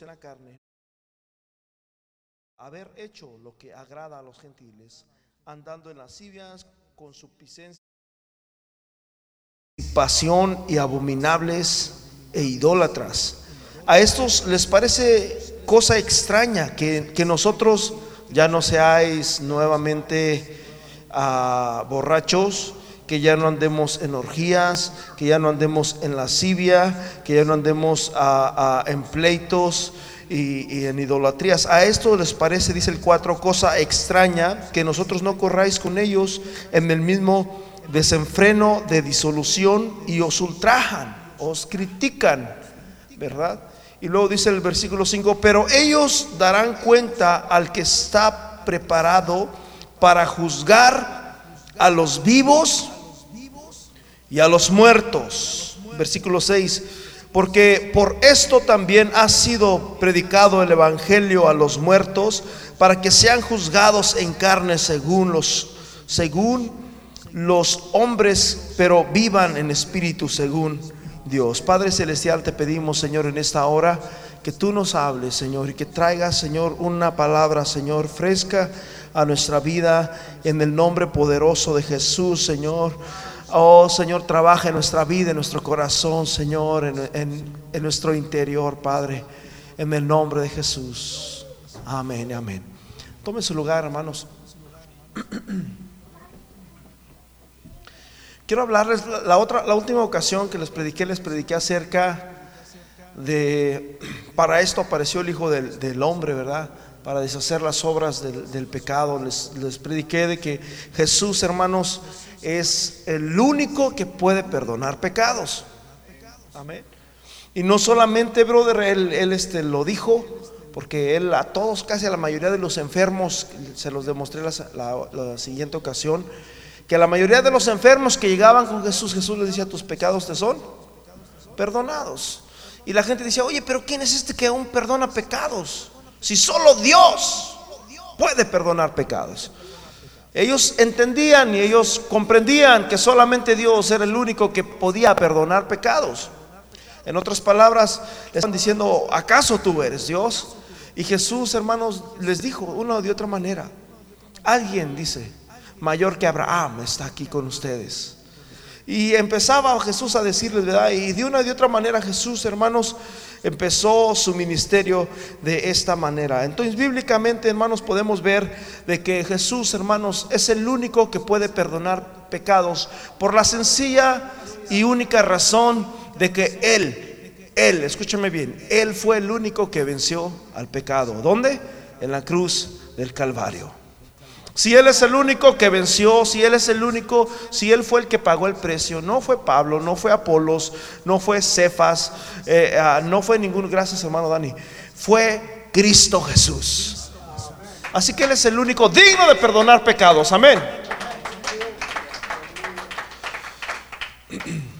en la carne, haber hecho lo que agrada a los gentiles, andando en lascivias, consuficiencia, pasión y abominables e idólatras. A estos les parece cosa extraña que, que nosotros ya no seáis nuevamente ah, borrachos, que ya no andemos en orgías, que ya no andemos en lascivia, que ya no andemos en pleitos y, y en idolatrías. A esto les parece, dice el 4, cosa extraña que nosotros no corráis con ellos en el mismo desenfreno de disolución y os ultrajan, os critican, ¿verdad? Y luego dice el versículo 5, pero ellos darán cuenta al que está preparado para juzgar a los vivos y a los muertos. Versículo 6, porque por esto también ha sido predicado el Evangelio a los muertos, para que sean juzgados en carne según los, según los hombres, pero vivan en espíritu según Dios. Padre Celestial, te pedimos, Señor, en esta hora que tú nos hables, Señor, y que traigas, Señor, una palabra, Señor, fresca a nuestra vida en el nombre poderoso de Jesús, Señor. Oh Señor, trabaja en nuestra vida, en nuestro corazón, Señor, en, en, en nuestro interior, Padre, en el nombre de Jesús. Amén, amén. Tome su lugar, hermanos. Quiero hablarles la otra, la última ocasión que les prediqué, les prediqué acerca de, para esto apareció el Hijo del, del Hombre, ¿verdad? Para deshacer las obras del, del pecado. Les, les prediqué de que Jesús, hermanos, es el único que puede perdonar pecados. Amén. Y no solamente, brother, él, este, lo dijo, porque él a todos, casi a la mayoría de los enfermos, se los demostré la, la, la siguiente ocasión, que la mayoría de los enfermos que llegaban con Jesús, Jesús les decía, tus pecados te son perdonados. Y la gente decía, oye, pero ¿quién es este que aún perdona pecados? Si solo Dios puede perdonar pecados. Ellos entendían y ellos comprendían que solamente Dios era el único que podía perdonar pecados. En otras palabras, le están diciendo, ¿acaso tú eres Dios? Y Jesús, hermanos, les dijo una de otra manera. Alguien dice, mayor que Abraham está aquí con ustedes. Y empezaba Jesús a decirles, ¿verdad? Y de una de otra manera Jesús, hermanos, empezó su ministerio de esta manera. Entonces, bíblicamente, hermanos, podemos ver de que Jesús, hermanos, es el único que puede perdonar pecados por la sencilla y única razón de que Él, Él, escúchame bien, Él fue el único que venció al pecado. ¿Dónde? En la cruz del Calvario. Si Él es el único que venció, si Él es el único, si Él fue el que pagó el precio, no fue Pablo, no fue Apolos, no fue Cefas, eh, uh, no fue ningún, gracias hermano Dani, fue Cristo Jesús. Así que Él es el único digno de perdonar pecados, amén.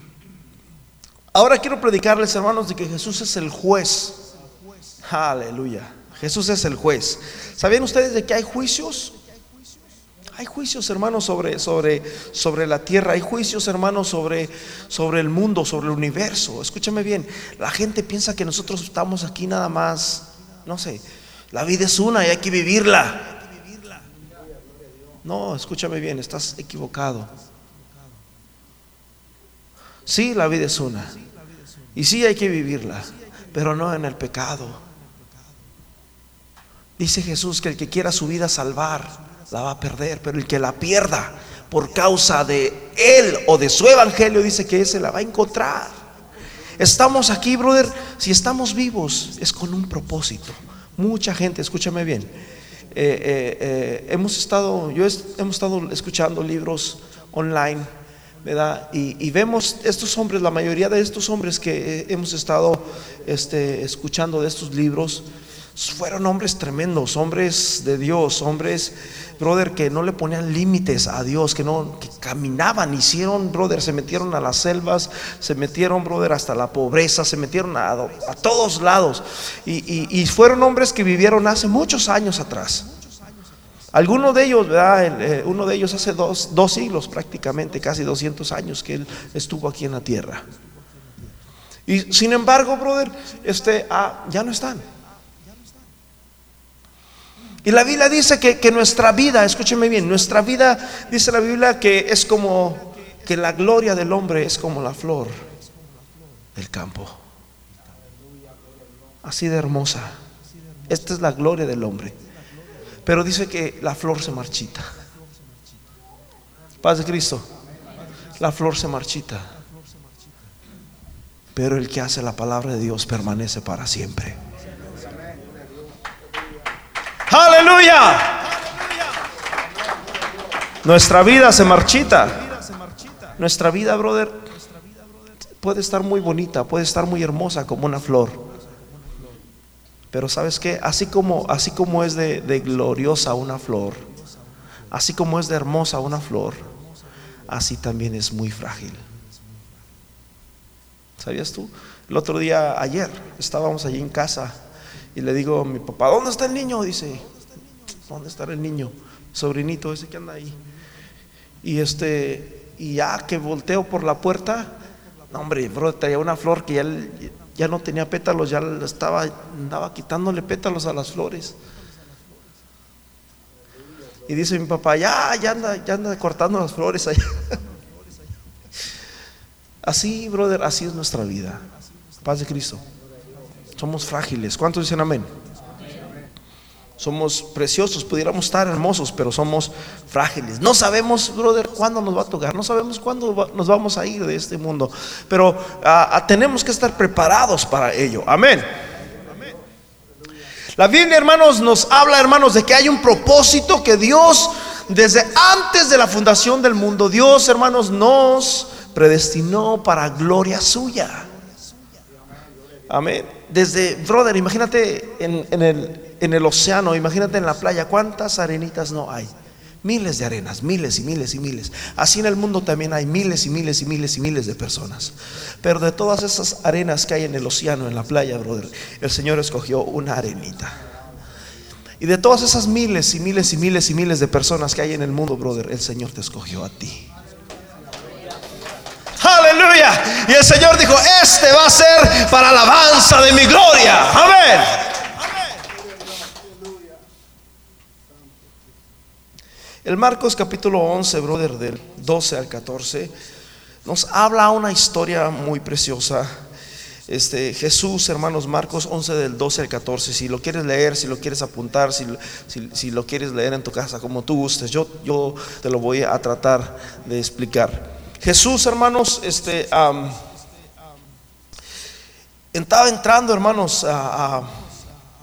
Ahora quiero predicarles, hermanos, de que Jesús es el juez. Aleluya. Jesús es el juez. ¿Sabían ustedes de que hay juicios? Hay juicios, hermanos, sobre, sobre, sobre la tierra. Hay juicios, hermanos, sobre, sobre el mundo, sobre el universo. Escúchame bien. La gente piensa que nosotros estamos aquí nada más. No sé. La vida es una y hay que vivirla. No, escúchame bien. Estás equivocado. Sí, la vida es una. Y sí hay que vivirla. Pero no en el pecado. Dice Jesús que el que quiera su vida salvar la va a perder, pero el que la pierda por causa de él o de su evangelio dice que ese la va a encontrar. Estamos aquí, brother, si estamos vivos es con un propósito. Mucha gente, escúchame bien, eh, eh, eh, hemos estado, yo hemos estado escuchando libros online, ¿verdad? Y, y, vemos estos hombres, la mayoría de estos hombres que hemos estado este, escuchando de estos libros, fueron hombres tremendos, hombres de Dios, hombres, brother, que no le ponían límites a Dios, que no, que caminaban, hicieron, brother, se metieron a las selvas, se metieron, brother, hasta la pobreza, se metieron a, a todos lados. Y, y, fueron hombres que vivieron hace muchos años atrás. Algunos de ellos, ¿verdad? Eh, uno de ellos hace dos, dos siglos prácticamente, casi 200 años que él estuvo aquí en la tierra. Y sin embargo, brother, este, ah, ya no están. Y la Biblia dice que, que nuestra vida, escúcheme bien, nuestra vida, dice la Biblia que es como, que la gloria del hombre es como la flor del campo. Así de hermosa. Esta es la gloria del hombre. Pero dice que la flor se marchita. Paz de Cristo. La flor se marchita. Pero el que hace la palabra de Dios permanece para siempre. Aleluya. Nuestra vida se marchita. Nuestra vida, brother, puede estar muy bonita, puede estar muy hermosa como una flor. Pero sabes que así como así como es de, de gloriosa una flor, así como es de hermosa una flor, así también es muy frágil. ¿Sabías tú? El otro día, ayer, estábamos allí en casa y le digo a mi papá, ¿dónde está el niño? Dice, ¿dónde está el niño? Sobrinito ese que anda ahí. Y este, y ya que volteo por la puerta, no, hombre, bro, traía una flor que ya, ya no tenía pétalos, ya estaba, andaba quitándole pétalos a las flores. Y dice mi papá, ya, ya anda, ya anda cortando las flores allá. Así, brother, así es nuestra vida. Paz de Cristo. Somos frágiles. ¿Cuántos dicen amén? Somos preciosos, pudiéramos estar hermosos, pero somos frágiles. No sabemos, brother, cuándo nos va a tocar, no sabemos cuándo nos vamos a ir de este mundo, pero uh, tenemos que estar preparados para ello. Amén. La Biblia, hermanos, nos habla, hermanos, de que hay un propósito que Dios, desde antes de la fundación del mundo, Dios, hermanos, nos predestinó para gloria suya. Amén. Desde, brother, imagínate en, en, el, en el océano, imagínate en la playa, ¿cuántas arenitas no hay? Miles de arenas, miles y miles y miles. Así en el mundo también hay miles y miles y miles y miles de personas. Pero de todas esas arenas que hay en el océano, en la playa, brother, el Señor escogió una arenita. Y de todas esas miles y miles y miles y miles de personas que hay en el mundo, brother, el Señor te escogió a ti. Y el Señor dijo, este va a ser para alabanza de mi gloria. Amén. El Marcos capítulo 11, brother, del 12 al 14, nos habla una historia muy preciosa. Este, Jesús, hermanos, Marcos 11 del 12 al 14, si lo quieres leer, si lo quieres apuntar, si, si, si lo quieres leer en tu casa, como tú gustes, yo, yo te lo voy a tratar de explicar. Jesús, hermanos, este, estaba entrando, hermanos, a,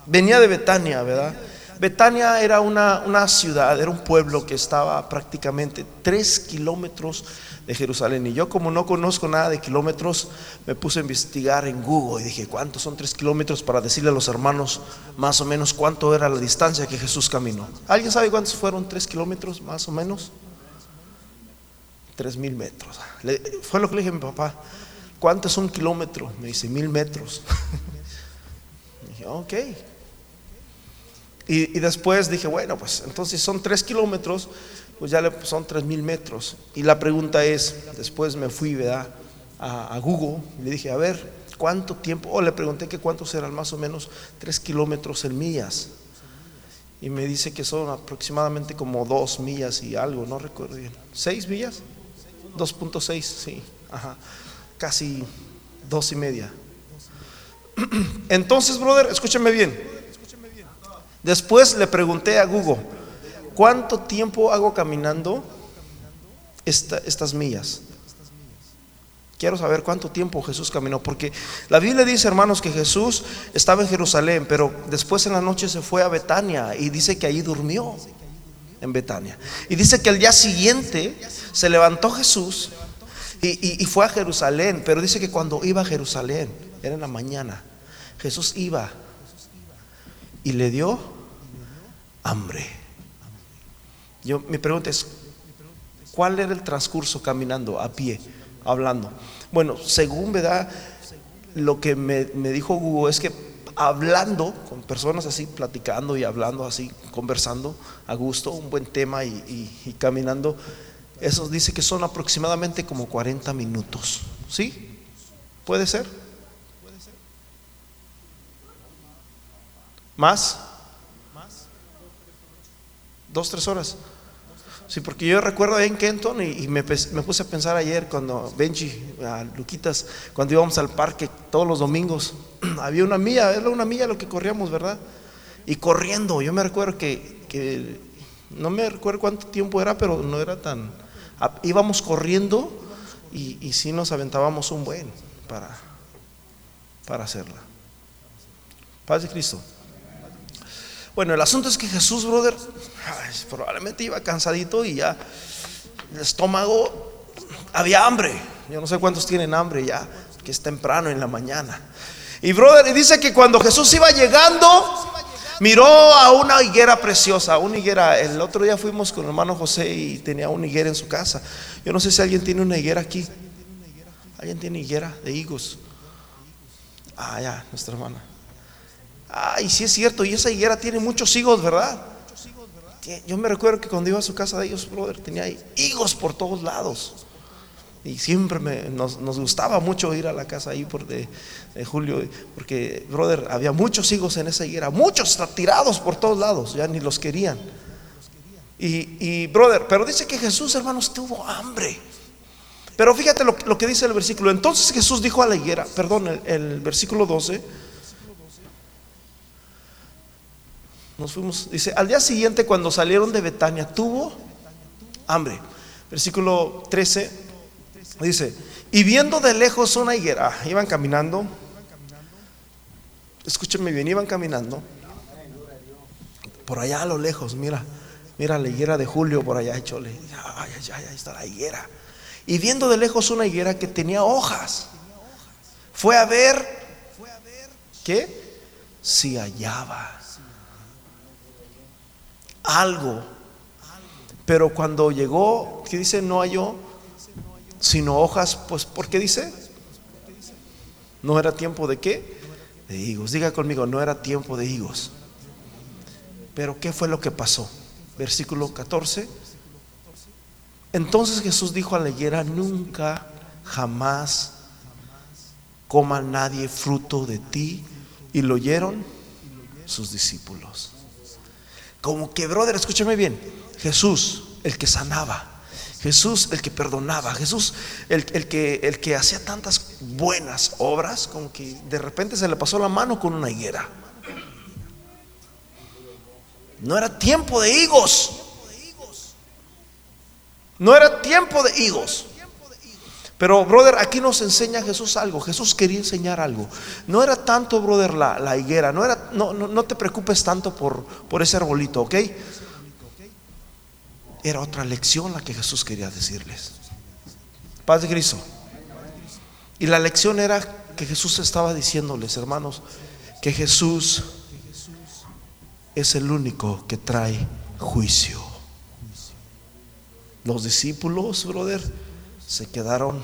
venía de Betania, ¿verdad? Betania era una, una, ciudad, era un pueblo que estaba prácticamente tres kilómetros de Jerusalén. Y yo como no conozco nada de kilómetros, me puse a investigar en Google y dije, ¿cuántos son tres kilómetros? Para decirle a los hermanos más o menos cuánto era la distancia que Jesús caminó. ¿Alguien sabe cuántos fueron tres kilómetros más o menos? Tres mil metros. Fue lo que le dije a mi papá. ¿Cuánto es un kilómetro? Me dice, mil metros. dije, ok. Y, y, después dije, bueno, pues entonces son tres kilómetros, pues ya le, son tres mil metros. Y la pregunta es, después me fui. A, a Google, le dije, a ver, ¿cuánto tiempo? O le pregunté que cuántos eran más o menos tres kilómetros en millas. Y me dice que son aproximadamente como dos millas y algo, no recuerdo bien. ¿Seis millas? 2.6, sí, ajá, casi dos y media. Entonces, brother, escúchame bien. Después le pregunté a Google, ¿cuánto tiempo hago caminando esta, estas millas? Quiero saber cuánto tiempo Jesús caminó, porque la Biblia dice, hermanos, que Jesús estaba en Jerusalén, pero después en la noche se fue a Betania y dice que ahí durmió en Betania. Y dice que el día siguiente se levantó Jesús y, y, fue a Jerusalén, pero dice que cuando iba a Jerusalén, era en la mañana, Jesús iba y le dio hambre. Yo, mi pregunta es, ¿cuál era el transcurso caminando a pie, hablando? Bueno, según verdad, lo que me, me dijo Google es que hablando con personas así, platicando y hablando así, conversando a gusto, un buen tema y, caminando, eso dice que son aproximadamente como 40 minutos. ¿Sí? ¿Puede ser? ¿Más? dos, tres horas. Sí, porque yo recuerdo en Kenton y, me, puse a pensar ayer cuando Benji, a Luquitas, cuando íbamos al parque todos los domingos, había una milla, era una milla lo que corríamos, ¿verdad? Y corriendo, yo me recuerdo que, no me recuerdo cuánto tiempo era, pero no era tan... Íbamos corriendo y, y sí nos aventábamos un buen para, para hacerla. Paz de Cristo. Bueno, el asunto es que Jesús, brother, probablemente iba cansadito y ya el estómago había hambre. Yo no sé cuántos tienen hambre ya, que es temprano en la mañana. Y brother, dice que cuando Jesús iba llegando, miró a una higuera preciosa, una higuera. El otro día fuimos con el hermano José y tenía una higuera en su casa. Yo no sé si alguien tiene una higuera aquí. ¿Alguien tiene higuera de higos? Ah, ya, nuestra hermana. Ay, sí es cierto, y esa higuera tiene muchos higos, ¿verdad? Yo me recuerdo que cuando iba a su casa de ellos, brother, tenía higos por todos lados. Y siempre nos, gustaba mucho ir a la casa ahí por de, Julio, porque, brother, había muchos higos en esa higuera, muchos tirados por todos lados, ya ni los querían. Y, brother, pero dice que Jesús, hermanos, tuvo hambre. Pero fíjate lo, que dice el versículo. Entonces Jesús dijo a la higuera, perdón, el, el versículo 12. Nos fuimos, dice, al día siguiente cuando salieron de Betania tuvo hambre. Versículo 13 dice, y viendo de lejos una higuera, iban caminando, escúchenme bien, iban caminando, por allá a lo lejos, mira, mira la higuera de Julio por allá, chole, ahí está la higuera. Y viendo de lejos una higuera que tenía hojas, fue a ver, ¿qué? Si hallaba algo. Pero cuando llegó, ¿qué dice? No halló sino hojas, pues ¿por qué dice? No era tiempo de qué? De higos. Diga conmigo, no era tiempo de higos. Pero ¿qué fue lo que pasó? Versículo 14. Entonces Jesús dijo a la higuera, nunca, jamás coma nadie fruto de ti. Y lo oyeron sus discípulos. Como que, brother, escúchame bien. Jesús, el que sanaba. Jesús, el que perdonaba. Jesús, el, que, el que hacía tantas buenas obras, como que de repente se le pasó la mano con una higuera. No era tiempo de higos. No era tiempo de higos. Pero, brother, aquí nos enseña Jesús algo. Jesús quería enseñar algo. No era tanto, brother, la, higuera. No, era, no, no, te preocupes tanto por, por ese arbolito, ¿ok? Era otra lección la que Jesús quería decirles. Paz de Cristo. Y la lección era que Jesús estaba diciéndoles, hermanos, que Jesús es el único que trae juicio. Los discípulos, brother, se quedaron.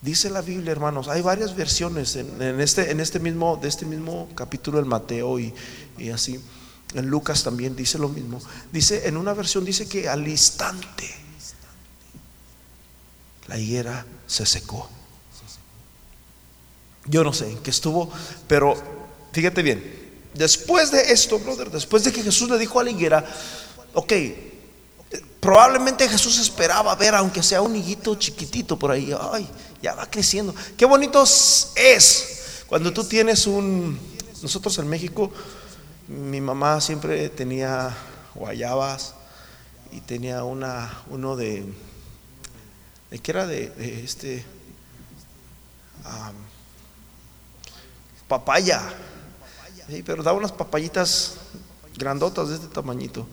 Dice la Biblia, hermanos, hay varias versiones en, este, en este mismo, de este mismo capítulo del Mateo y, y así. En Lucas también dice lo mismo. Dice, en una versión dice que al instante la higuera se secó. Yo no sé en qué estuvo, pero fíjate bien. Después de esto, brother, después de que Jesús le dijo a la higuera, ok, Probablemente Jesús esperaba ver, aunque sea un higuito chiquitito por ahí, ay, ya va creciendo. Qué bonito es cuando tú tienes un... Nosotros en México, mi mamá siempre tenía guayabas y tenía una, uno de, ¿de qué era? De, este, papaya, pero daba unas papayitas grandotas de este tamañito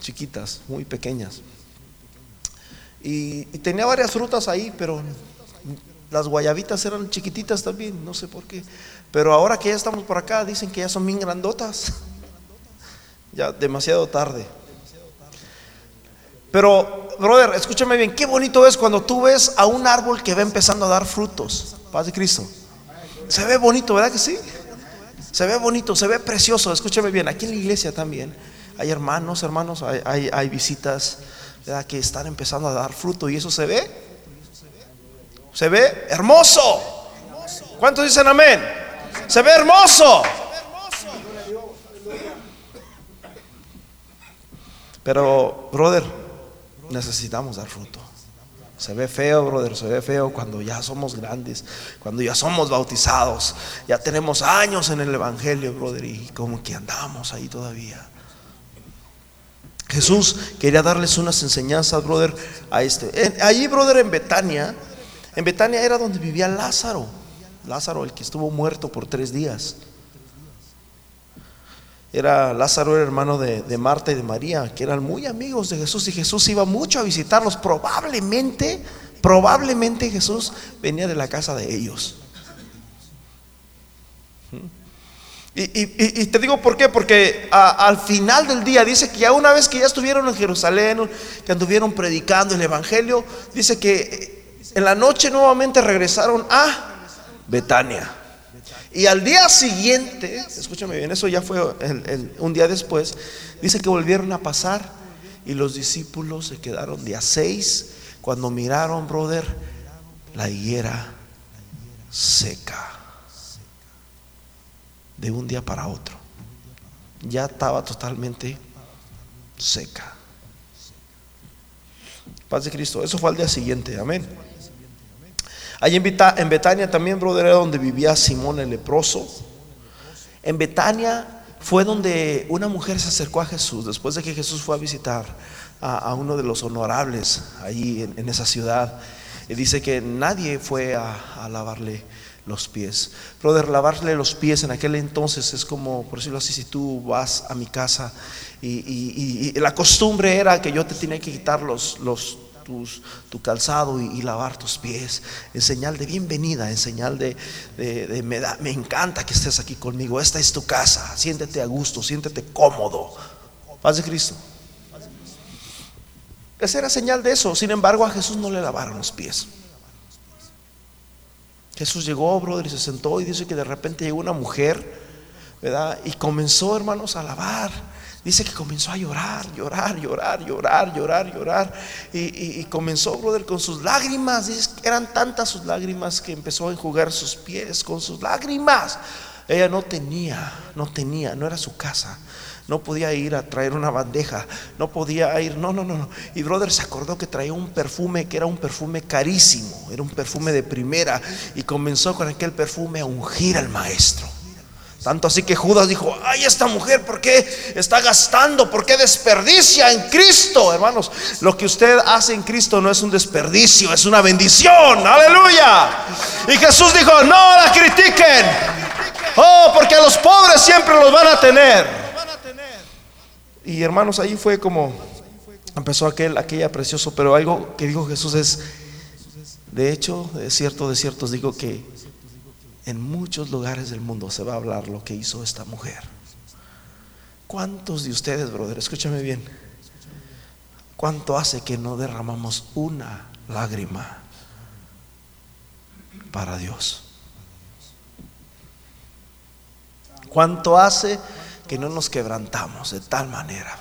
chiquitas, muy pequeñas. Y, tenía varias frutas ahí, pero las guayabitas eran chiquititas también, no sé por qué. Pero ahora que ya estamos por acá, dicen que ya son bien grandotas. Ya demasiado tarde. Pero, brother, escúchame bien, qué bonito es cuando tú ves a un árbol que va empezando a dar frutos. Paz de Cristo. Se ve bonito, ¿verdad que sí? Se ve bonito, se ve precioso. Escúchame bien, aquí en la iglesia también hay hermanos, hermanos, hay, visitas que están empezando a dar fruto y eso se ve. Se ve hermoso. ¿Cuántos dicen amén? Se ve hermoso. Pero, brother, necesitamos dar fruto. Se ve feo, brother, se ve feo cuando ya somos grandes, cuando ya somos bautizados, ya tenemos años en el Evangelio, brother, y como que andamos ahí todavía. Jesús quería darles unas enseñanzas, brother, a este. allí, brother, en Betania, en Betania era donde vivía Lázaro, Lázaro, el que estuvo muerto por tres días. Era Lázaro era hermano de, de, Marta y de María, que eran muy amigos de Jesús y Jesús iba mucho a visitarlos. Probablemente, probablemente Jesús venía de la casa de ellos. Y, te digo por qué, porque al final del día dice que ya una vez que ya estuvieron en Jerusalén, que anduvieron predicando el Evangelio, dice que en la noche nuevamente regresaron a Betania. Y al día siguiente, escúchame bien, eso ya fue un día después, dice que volvieron a pasar y los discípulos se quedaron día seis cuando miraron, brother, la higuera seca de un día para otro. Ya estaba totalmente seca. Paz de Cristo. Eso fue al día siguiente. Amén. Allí en Betania también, brother, era donde vivía Simón el leproso. En Betania fue donde una mujer se acercó a Jesús después de que Jesús fue a visitar a, uno de los honorables allí en, esa ciudad. Y dice que nadie fue a, lavarle los pies. Brother, lavarle los pies en aquel entonces es como, por decirlo así, si tú vas a mi casa y, la costumbre era que yo te tenía que quitar los, los tu calzado y, lavar tus pies, en señal de bienvenida, en señal de, me, me encanta que estés aquí conmigo, esta es tu casa, siéntete a gusto, siéntete cómodo. Paz de Cristo. Esa era señal de eso, sin embargo a Jesús no le lavaron los pies. Jesús llegó, brother, y se sentó y dice que de repente llegó una mujer, ¿verdad? Y comenzó, hermanos, a lavar Dice que comenzó a llorar, llorar, llorar, llorar, llorar, llorar. Y, comenzó, brother, con sus lágrimas. Dice que eran tantas sus lágrimas que empezó a enjugar sus pies con sus lágrimas. Ella no tenía, no tenía, no era su casa. No podía ir a traer una bandeja, no podía ir, no, no, no, no. Y brother se acordó que traía un perfume que era un perfume carísimo, era un perfume de primera y comenzó con aquel perfume a ungir al maestro. Tanto así que Judas dijo, ay, esta mujer, ¿por qué está gastando? ¿Por qué desperdicia en Cristo? Hermanos, lo que usted hace en Cristo no es un desperdicio, es una bendición. Aleluya. Y Jesús dijo, no la critiquen. Oh, porque a los pobres siempre los van a tener. Y hermanos, ahí fue como empezó aquel, aquella precioso, pero algo que dijo Jesús es, de hecho, es cierto, de cierto, digo que en muchos lugares del mundo se va a hablar lo que hizo esta mujer. ¿Cuántos de ustedes, brother, escúchame bien, cuánto hace que no derramamos una lágrima para Dios? ¿Cuánto hace que no nos quebrantamos de tal manera?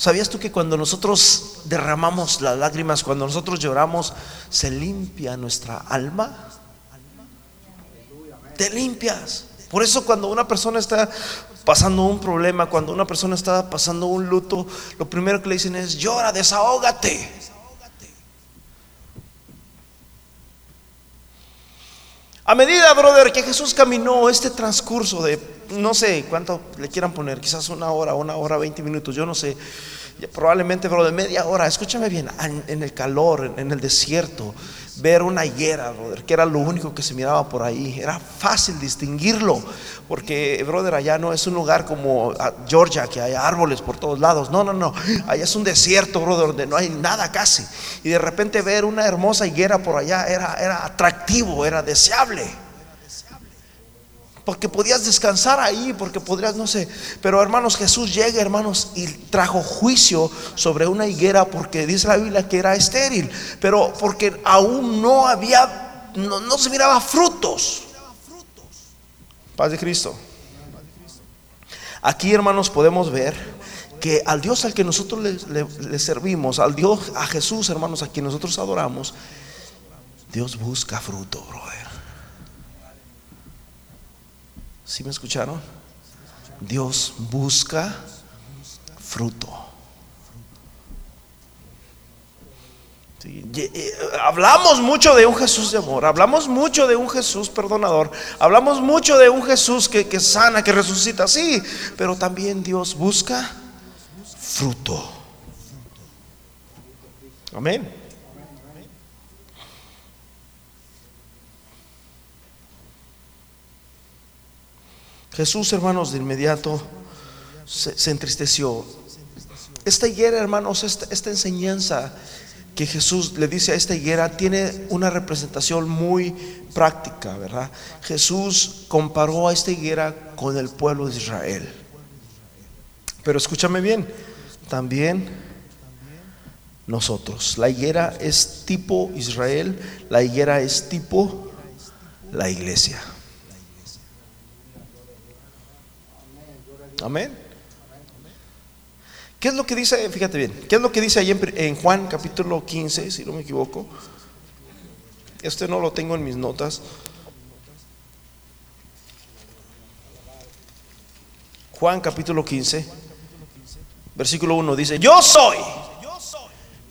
¿Sabías tú que cuando nosotros derramamos las lágrimas, cuando nosotros lloramos, se limpia nuestra alma? Te limpias. Por eso cuando una persona está pasando un problema, cuando una persona está pasando un luto, lo primero que le dicen es, llora, desahógate. A medida, brother, que Jesús caminó este transcurso de no sé cuánto le quieran poner, quizás una hora, una hora, veinte minutos, yo no sé, probablemente, de media hora, escúchame bien, en, el calor, en, el desierto, ver una higuera, brother, que era lo único que se miraba por ahí, era fácil distinguirlo, porque, brother, allá no es un lugar como Georgia, que hay árboles por todos lados, no, no, no, allá es un desierto, brother, donde no hay nada casi, y de repente ver una hermosa higuera por allá era, era atractivo, era deseable porque podías descansar ahí, porque podrías, no sé, pero hermanos, Jesús llega, hermanos, y trajo juicio sobre una higuera porque dice la Biblia que era estéril, pero porque aún no había, no, se miraba frutos. Paz de Cristo. Aquí, hermanos, podemos ver que al Dios al que nosotros le, le, servimos, al Dios, a Jesús, hermanos, a quien nosotros adoramos, Dios busca fruto, brother. ¿Sí me escucharon? Dios busca fruto. Eh, hablamos mucho de un Jesús de amor, hablamos mucho de un Jesús perdonador, hablamos mucho de un Jesús que, que sana, que resucita, sí, pero también Dios busca fruto. Amén. Jesús, hermanos, de inmediato se, entristeció. Esta higuera, hermanos, esta, enseñanza que Jesús le dice a esta higuera tiene una representación muy práctica, ¿verdad? Jesús comparó a esta higuera con el pueblo de Israel. Pero escúchame bien, también nosotros. La higuera es tipo Israel, la higuera es tipo la iglesia. Amén. ¿Qué es lo que dice? Fíjate bien, ¿qué es lo que dice ahí en, Juan capítulo 15, si no me equivoco? Este no lo tengo en mis notas. Juan capítulo 15, versículo 1 dice, yo soy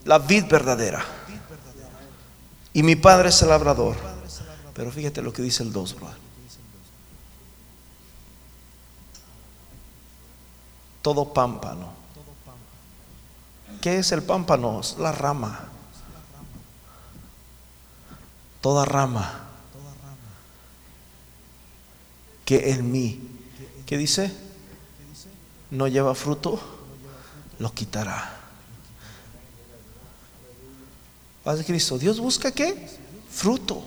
la vid verdadera y mi padre es el labrador. Pero fíjate lo que dice el 2, brother. Todo pámpano. ¿Qué es el pámpano? Es la rama. Toda rama que en mí, ¿qué dice? No lleva fruto, lo quitará. Paz de Cristo. Dios busca qué? Fruto.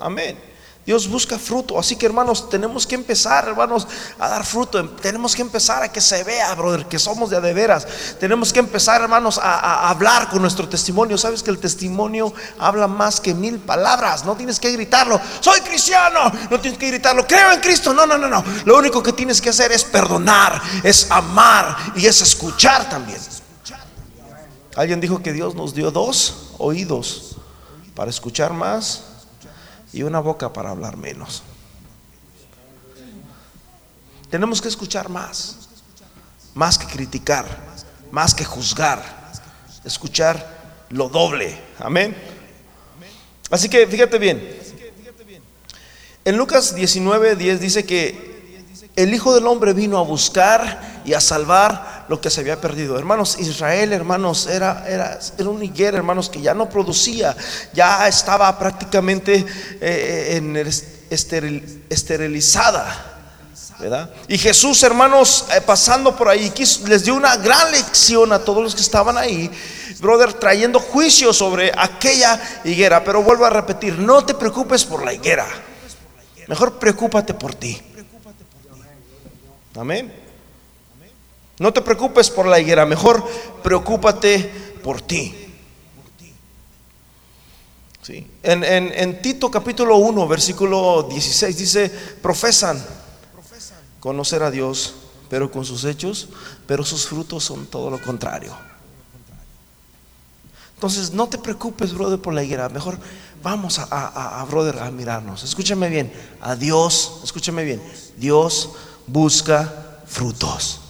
Amén. Dios busca fruto. Así que hermanos, tenemos que empezar, hermanos, a dar fruto. Tenemos que empezar a que se vea, brother, que somos de veras. Tenemos que empezar, hermanos, a, hablar con nuestro testimonio. Sabes que el testimonio habla más que mil palabras. No tienes que gritarlo. Soy cristiano. No tienes que gritarlo. Creo en Cristo. No, no, no, no. Lo único que tienes que hacer es perdonar, es amar y es escuchar también. Alguien dijo que Dios nos dio dos oídos para escuchar más y una boca para hablar menos. Tenemos que escuchar más, más que criticar, más que juzgar, escuchar lo doble. Amén. Así que fíjate bien. En Lucas 19, 10 dice que el Hijo del Hombre vino a buscar y a salvar lo que se había perdido. Hermanos, Israel, hermanos, era, era, era una higuera, hermanos, que ya no producía, ya estaba prácticamente eh, en esterilizada. ¿verdad? Y Jesús, hermanos, eh, pasando por ahí, les dio una gran lección a todos los que estaban ahí, brother, trayendo juicio sobre aquella higuera. Pero vuelvo a repetir, no te preocupes por la higuera, mejor preocúpate por ti. Amén. No te preocupes por la higuera, mejor preocúpate por ti. ¿Sí? En, Tito capítulo 1, versículo 16 dice, profesan conocer a Dios, pero con sus hechos, pero sus frutos son todo lo contrario. Entonces, no te preocupes, brother, por la higuera. Mejor vamos a, a, a, brother, a mirarnos. Escúchame bien. A Dios, escúchame bien. Dios busca frutos.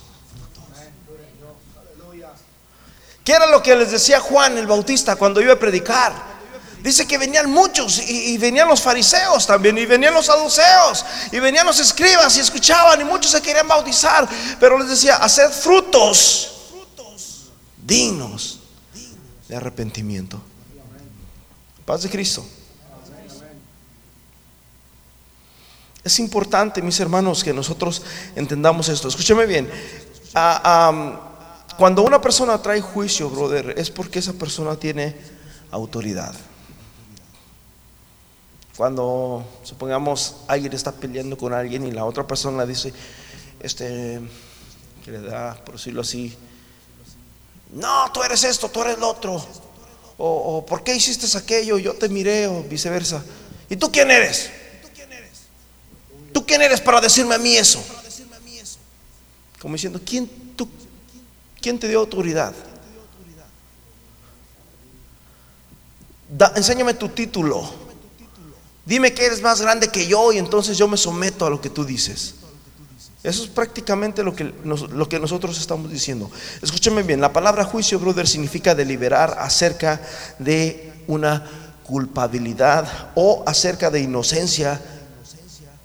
¿Qué era lo que les decía Juan el Bautista cuando iba a predicar? Dice que venían muchos y, venían los fariseos también y venían los saduceos y venían los escribas y escuchaban y muchos se querían bautizar, pero les decía, haced frutos dignos de arrepentimiento. Paz de Cristo. Es importante, mis hermanos, que nosotros entendamos esto. Escúcheme bien. Uh, cuando una persona trae juicio, brother, es porque esa persona tiene autoridad. Cuando, supongamos, alguien está peleando con alguien y la otra persona dice, este, que le da, por decirlo así, no, tú eres esto, tú eres lo otro. O, o, ¿por qué hiciste aquello? Yo te miré, o viceversa. ¿Y tú quién eres? ¿Tú quién eres para decirme a mí eso? Como diciendo, ¿quién ¿Quién te dio autoridad? enséñame tu título. Dime que eres más grande que yo y entonces yo me someto a lo que tú dices. Eso es prácticamente lo que, nosotros estamos diciendo. Escúcheme bien, la palabra juicio, brother, significa deliberar acerca de una culpabilidad o acerca de inocencia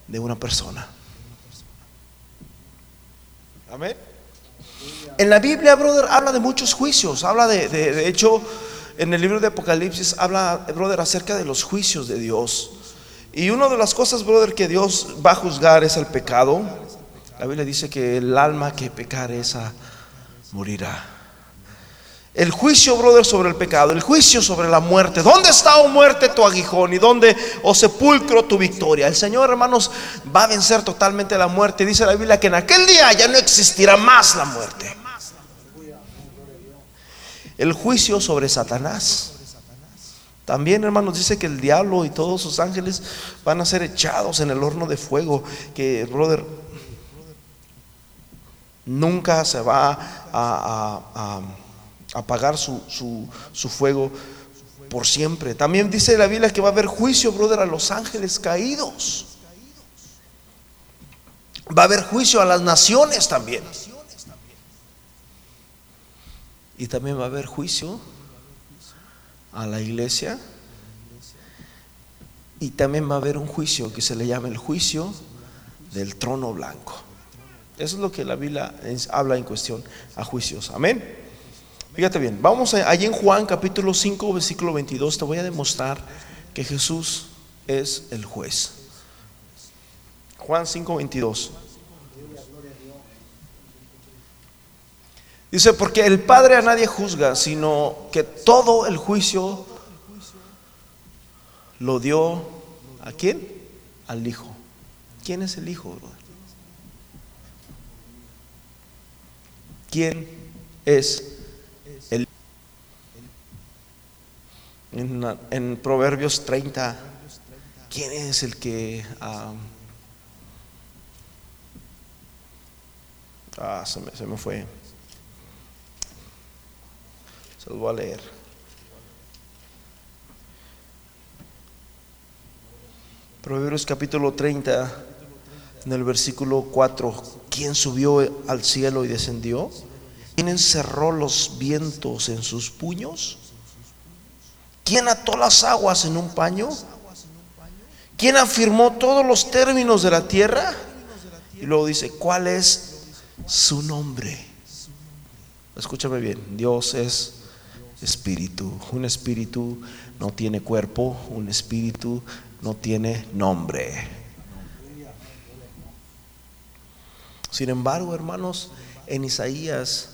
de una persona. Amén. En la Biblia, brother, habla de muchos juicios. Habla de, de, hecho, en el libro de Apocalipsis habla, brother, acerca de los juicios de Dios. Y una de las cosas, brother, que Dios va a juzgar es el pecado. La Biblia dice que el alma que pecar esa morirá. El juicio, brother, sobre el pecado, el juicio sobre la muerte. ¿Dónde está, oh muerte, tu aguijón? ¿Y dónde, oh sepulcro, tu victoria? El Señor, hermanos, va a vencer totalmente la muerte. Dice la Biblia que en aquel día ya no existirá más la muerte. El juicio sobre Satanás. También, hermanos, dice que el diablo y todos sus ángeles van a ser echados en el horno de fuego. Que, brother, nunca se va a, apagar su, su, fuego por siempre. También dice la Biblia que va a haber juicio, brother, a los ángeles caídos. Va a haber juicio a las naciones también. Y también va a haber juicio a la iglesia. Y también va a haber un juicio que se le llama el juicio del trono blanco. Eso es lo que la Biblia habla en cuestión a juicios. Amén. Fíjate bien, vamos allí en Juan capítulo 5, versículo 22. Te voy a demostrar que Jesús es el juez. Juan 5, 22. Dice, porque el Padre a nadie juzga, sino que todo el juicio lo dio a quién? Al Hijo. ¿Quién es el Hijo, ¿Quién es el en, en Proverbios 30, ¿quién es el que... ah, ah se, me, se me fue. Se los voy a leer. Proverbios capítulo 30 en el versículo 4, ¿quién subió al cielo y descendió? ¿Quién encerró los vientos en sus puños? ¿Quién ató las aguas en un paño? ¿Quién afirmó todos los términos de la tierra? Y luego dice, ¿cuál es su nombre? Escúchame bien, Dios es espíritu. Un espíritu no tiene cuerpo, un espíritu no tiene nombre. Sin embargo, hermanos, en Isaías,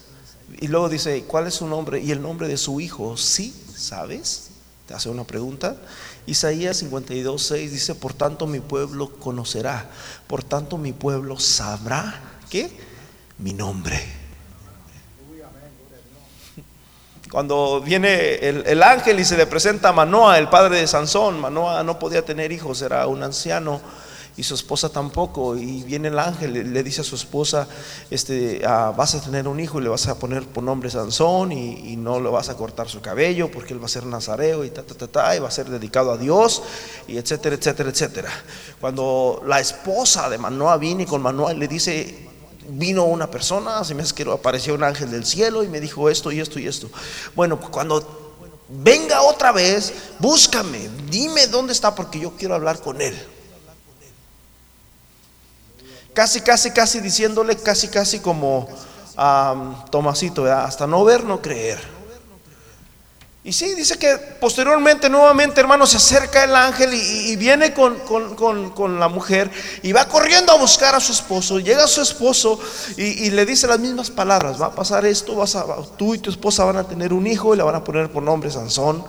y luego dice, ¿cuál es su nombre? Y el nombre de su hijo, ¿sí? ¿Sabes? Te hace una pregunta. Isaías 52, 6 dice, por tanto mi pueblo conocerá, por tanto mi pueblo sabrá, ¿qué? Mi nombre. Cuando viene el, el, ángel y se le presenta a Manoa, el padre de Sansón, Manoa no podía tener hijos, era un anciano y su esposa tampoco. Y viene el ángel, le, dice a su esposa, este, ah, vas a tener un hijo y le vas a poner por nombre Sansón y, no le vas a cortar su cabello porque él va a ser nazareo y ta, ta, ta, y va a ser dedicado a Dios y etcétera, etcétera, etcétera. Cuando la esposa de Manoa viene con Manoa y le dice, vino una persona, se me hace que apareció un ángel del cielo y me dijo esto y esto y esto. Bueno, cuando venga otra vez, búscame, dime dónde está porque yo quiero hablar con él casi, casi, casi diciéndole, casi, casi como a Tomasito, hasta no ver, no creer. Y sí, dice que posteriormente, nuevamente, hermano, se acerca el ángel y, viene con, con, la mujer y va corriendo a buscar a su esposo. Llega su esposo y, le dice las mismas palabras: Va a pasar esto, vas a, tú y tu esposa van a tener un hijo y le van a poner por nombre Sansón.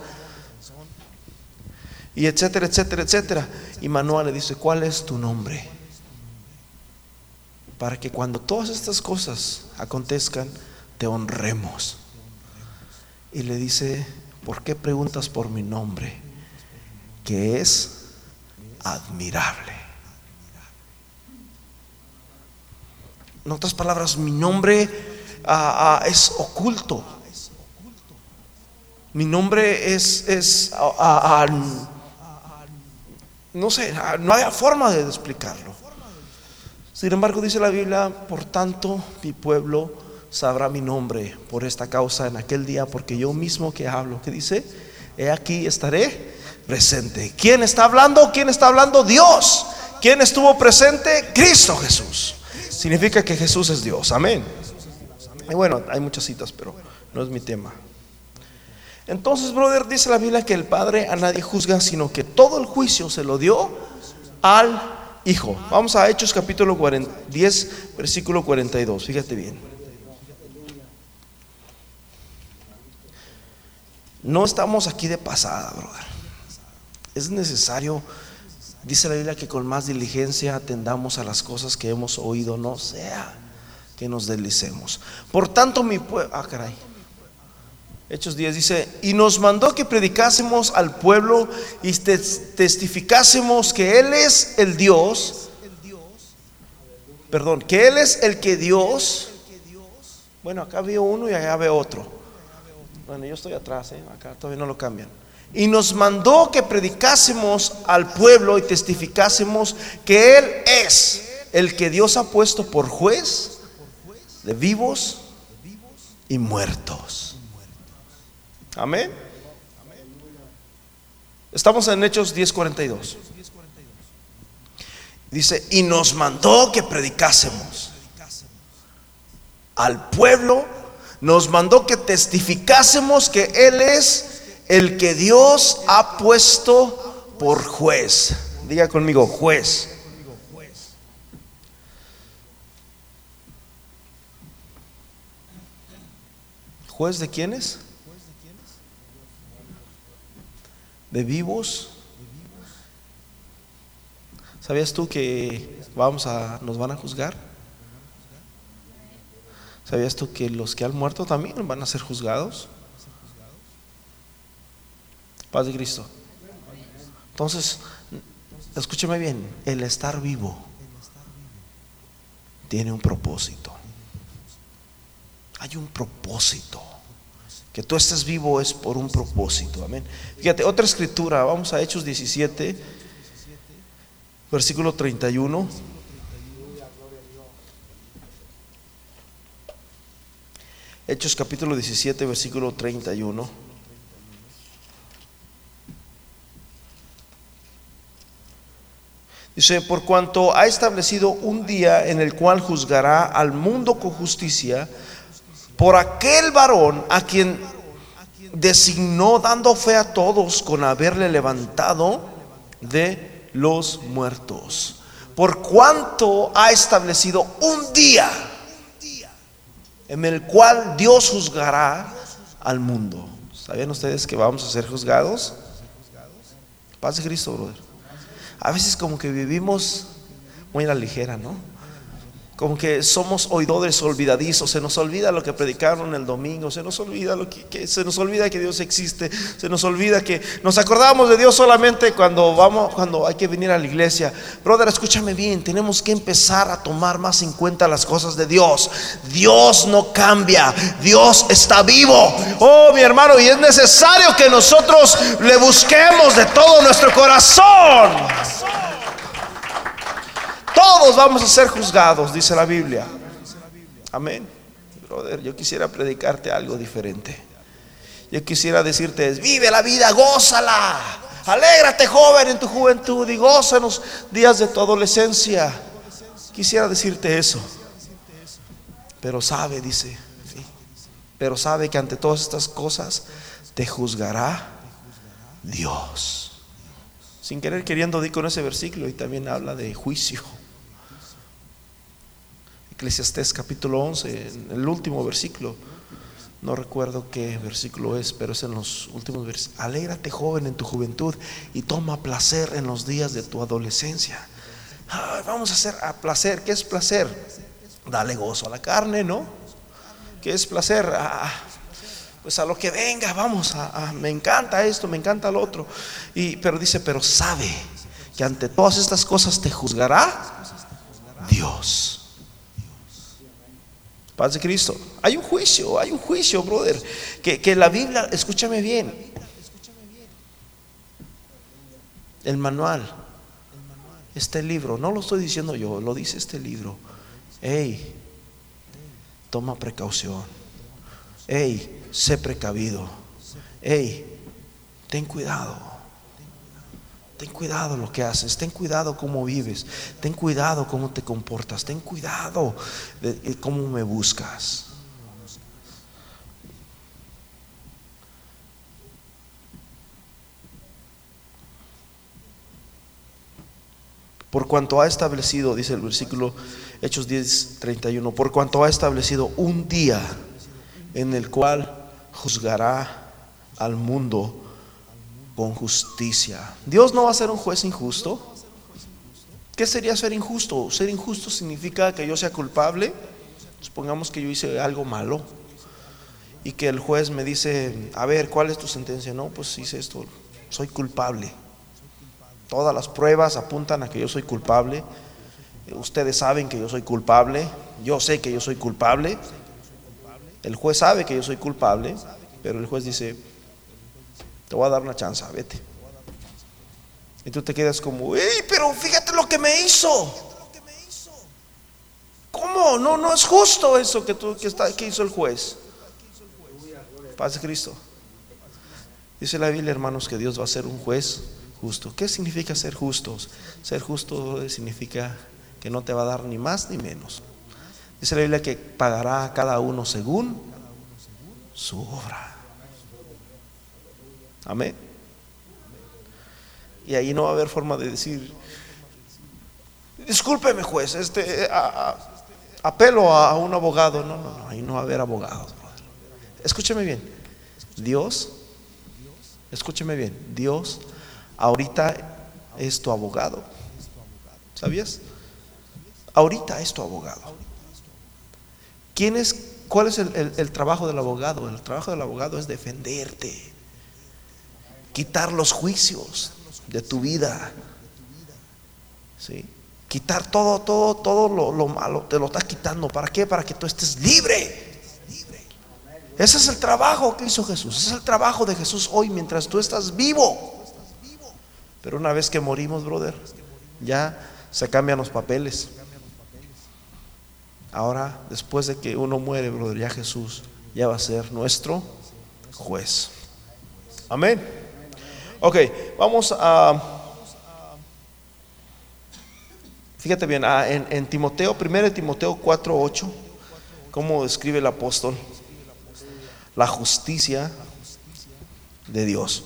Y etcétera, etcétera, etcétera. Y Manuel le dice: ¿Cuál es tu nombre? para que cuando todas estas cosas acontezcan, te honremos. Y le dice, ¿por qué preguntas por mi nombre? Que es admirable. En otras palabras, mi nombre ah, ah, es oculto. Mi nombre es, es ah, no sé, no hay forma de explicarlo. Sin embargo, dice la Biblia, por tanto mi pueblo sabrá mi nombre por esta causa en aquel día, porque yo mismo que hablo, que dice, he aquí estaré presente. ¿Quién está hablando? ¿Quién está hablando? Dios. ¿Quién estuvo presente? Cristo Jesús. Significa que Jesús es Dios. Amén. Y bueno, hay muchas citas, pero no es mi tema. Entonces, brother, dice la Biblia que el Padre a nadie juzga, sino que todo el juicio se lo dio al Hijo. Vamos a Hechos capítulo 10, versículo 42. Fíjate bien. No estamos aquí de pasada, brother. Es necesario, dice la Biblia, que con más diligencia atendamos a las cosas que hemos oído, no sea que nos deslicemos. Por tanto, mi pueblo, ah, caray. Hechos 10 dice, y nos mandó que predicásemos al pueblo y testificásemos que Él es el Dios, perdón, que Él es el que Dios, bueno, acá veo uno y allá veo otro. Bueno, yo estoy atrás, ¿eh? acá todavía no lo cambian. Y nos mandó que predicásemos al pueblo y testificásemos que Él es el que Dios ha puesto por juez de vivos y muertos. Amén. Estamos en Hechos 10:42. Dice, y nos mandó que predicásemos al pueblo, nos mandó que testificásemos que Él es el que Dios ha puesto por juez. Diga conmigo, juez. ¿Juez de quiénes? de vivos. ¿Sabías tú que vamos a, nos van a juzgar? ¿Sabías tú que los que han muerto también van a ser juzgados? Paz de Cristo. Entonces, escúcheme bien, el estar vivo tiene un propósito. Hay un propósito. Que tú estés vivo es por un propósito. Amén. Fíjate, otra escritura, vamos a Hechos 17, versículo 31. Hechos capítulo 17, versículo 31. Dice, por cuanto ha establecido un día en el cual juzgará al mundo con justicia por aquel varón a quien designó dando fe a todos con haberle levantado de los muertos. Por cuanto ha establecido un día en el cual Dios juzgará al mundo. ¿Sabían ustedes que vamos a ser juzgados? Paz de Cristo, brother. A veces como que vivimos muy a la ligera, ¿no? Como que somos oidores olvidadizos, se nos olvida lo que predicaron el domingo, se nos olvida lo que, se nos olvida que Dios existe, se nos olvida que nos acordamos de Dios solamente cuando vamos, cuando hay que venir a la iglesia. Brother, escúchame bien, tenemos que empezar a tomar más en cuenta las cosas de Dios. Dios no cambia, Dios está vivo. Oh, mi hermano, y es necesario que nosotros le busquemos de todo nuestro corazón. Todos vamos a ser juzgados, dice la Biblia. Amén. Brother, yo quisiera predicarte algo diferente. Yo quisiera decirte, vive la vida, gózala. Alégrate joven en tu juventud y goza en los días de tu adolescencia. Quisiera decirte eso. Pero sabe, dice, pero sabe que ante todas estas cosas te juzgará Dios. Sin querer queriendo di con ese versículo y también habla de juicio. Eclesiastés capítulo 11, en el último versículo. No recuerdo qué versículo es, pero es en los últimos versículos. Alégrate joven en tu juventud y toma placer en los días de tu adolescencia. vamos a hacer a placer. ¿Qué es placer? Dale gozo a la carne, ¿no? ¿Qué es placer? pues a lo que venga, vamos, a, me encanta esto, me encanta lo otro. Y, pero dice, pero sabe que ante todas estas cosas te juzgará Dios. Paz de Cristo. Hay un juicio, hay un juicio, brother. Que, que la Biblia, escúchame bien. El manual este libro, no lo estoy diciendo yo, lo dice este libro. Hey, toma precaución. Hey, sé precavido. Hey, ten cuidado. Ten cuidado lo que haces, ten cuidado cómo vives, ten cuidado cómo te comportas, ten cuidado de cómo me buscas. Por cuanto ha establecido, dice el versículo Hechos 10, 31, por cuanto ha establecido un día en el cual juzgará al mundo con justicia. Dios no va a ser un juez injusto. ¿Qué sería ser injusto? Ser injusto significa que yo sea culpable. Supongamos que yo hice algo malo y que el juez me dice, a ver, ¿cuál es tu sentencia? No, pues hice esto, soy culpable. Todas las pruebas apuntan a que yo soy culpable. Ustedes saben que yo soy culpable. Yo sé que yo soy culpable. El juez sabe que yo soy culpable, pero el juez dice, te voy a dar una chance, vete. Y tú te quedas como, ¡Ey, pero fíjate lo que me hizo! ¿Cómo? No, no es justo eso que, tú, que, está, que hizo el juez. Paz de Cristo. Dice la Biblia, hermanos, que Dios va a ser un juez justo. ¿Qué significa ser justos? Ser justo significa que no te va a dar ni más ni menos. Dice la Biblia que pagará a cada uno según su obra. Amén. Y ahí no va a haber forma de decir, discúlpeme juez, este, apelo a, un abogado. No, no, no, ahí no va a haber abogados. Escúcheme bien, Dios, escúcheme bien, Dios ahorita es tu abogado. ¿Sabías? Ahorita es tu abogado. ¿Quién es, ¿Cuál es el, trabajo del abogado? El trabajo del abogado es defenderte, quitar los juicios de tu vida. ¿Sí? Quitar todo, todo, todo lo, lo malo, te lo estás quitando. ¿Para qué? Para que tú estés libre. Ese es el trabajo que hizo Jesús. Ese es el trabajo de Jesús hoy mientras tú estás vivo. Pero una vez que morimos, brother, ya se cambian los papeles. Ahora, después de que uno muere, brother, ya Jesús ya va a ser nuestro juez. Amén. Ok, vamos a... Fíjate bien, ah, en, Timoteo, 1 Timoteo 4, 8, cómo describe el apóstol la justicia de Dios.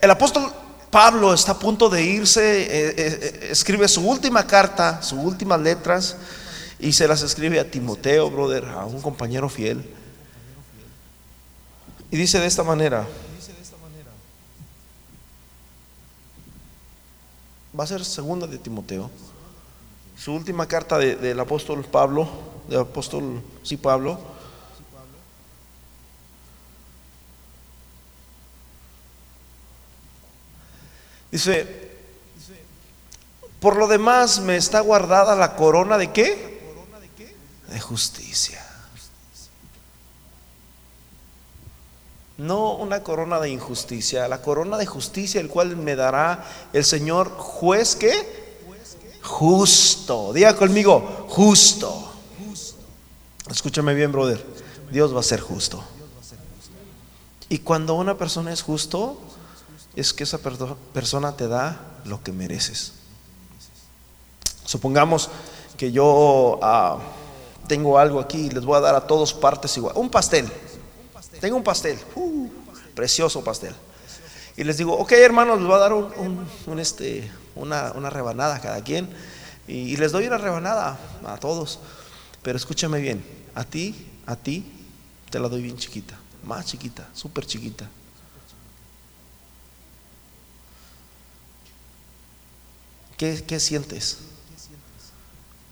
El apóstol Pablo está a punto de irse, eh, eh, eh, escribe su última carta, sus últimas letras, y se las escribe a Timoteo, brother, a un compañero fiel. Y dice de esta manera, va a ser segunda de Timoteo, su última carta del apóstol Pablo, del apóstol, sí, Pablo, Dice, por lo demás me está guardada la corona de qué? De justicia. No una corona de injusticia, la corona de justicia, el cual me dará el Señor juez que justo. Diga conmigo, justo. Escúchame bien, brother. Dios va a ser justo. Y cuando una persona es justo, es que esa persona te da lo que mereces. Supongamos que yo ah, tengo algo aquí y les voy a dar a todos partes igual. Un pastel. Tengo un pastel. Uh, precioso pastel. Y les digo, ok hermanos, les voy a dar un, este, una, rebanada a cada quien. Y, les doy una rebanada a todos. Pero escúchame bien, a ti, a ti, te la doy bien chiquita. Más chiquita, súper chiquita. ¿Qué, sientes?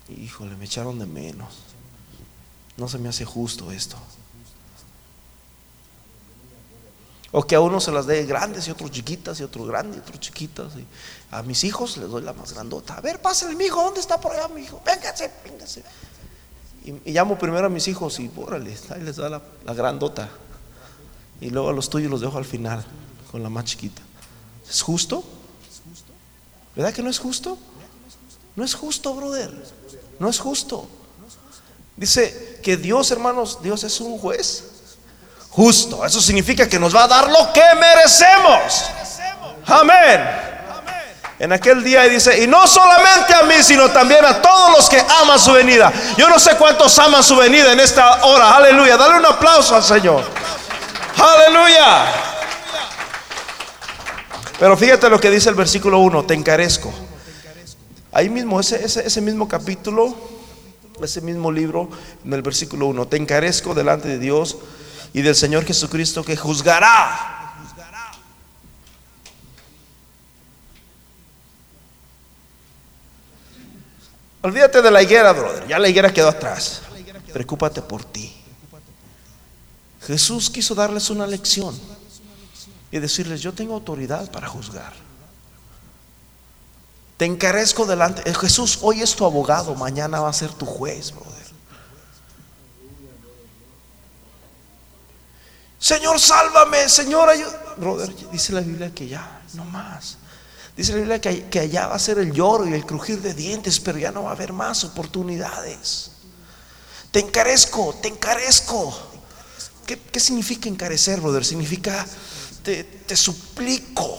Híjole, me echaron de menos. No se me hace justo esto. O que a uno se las dé grandes y otros chiquitas y otros grandes y otros chiquitas. a mis hijos les doy la más grandota. A ver, pásale, mi hijo, ¿dónde está por allá mi hijo? Véngase, véngase. Y, llamo primero a mis hijos y bórrale, ahí les da la grandota. Y luego a los tuyos los dejo al final con la más chiquita. ¿Es justo? ¿Verdad que no es justo? No es justo, brother. No es justo. Dice que Dios, hermanos, Dios es un juez justo. Eso significa que nos va a dar lo que merecemos. Amén. En aquel día dice, y no solamente a mí, sino también a todos los que aman su venida. Yo no sé cuántos aman su venida en esta hora. Aleluya. Dale un aplauso al Señor. Aleluya. Pero fíjate lo que dice el versículo 1, te encarezco. Ahí mismo, ese, ese, ese mismo capítulo, ese mismo libro, en el versículo 1, te encarezco delante de Dios y del Señor Jesucristo que juzgará. Olvídate de la higuera, brother. Ya la higuera quedó atrás. Preocúpate por ti. Jesús quiso darles una lección y decirles, yo tengo autoridad para juzgar. Te encarezco delante. Eh, Jesús, hoy es tu abogado, mañana va a ser tu juez, brother. Señor, sálvame, Señor, ayúdame. Brother, dice la Biblia que ya, no más. Dice la Biblia que, allá va a ser el lloro y el crujir de dientes, pero ya no va a haber más oportunidades. Te encarezco, te encarezco. ¿Qué, qué significa encarecer, brother? Significa te, te suplico.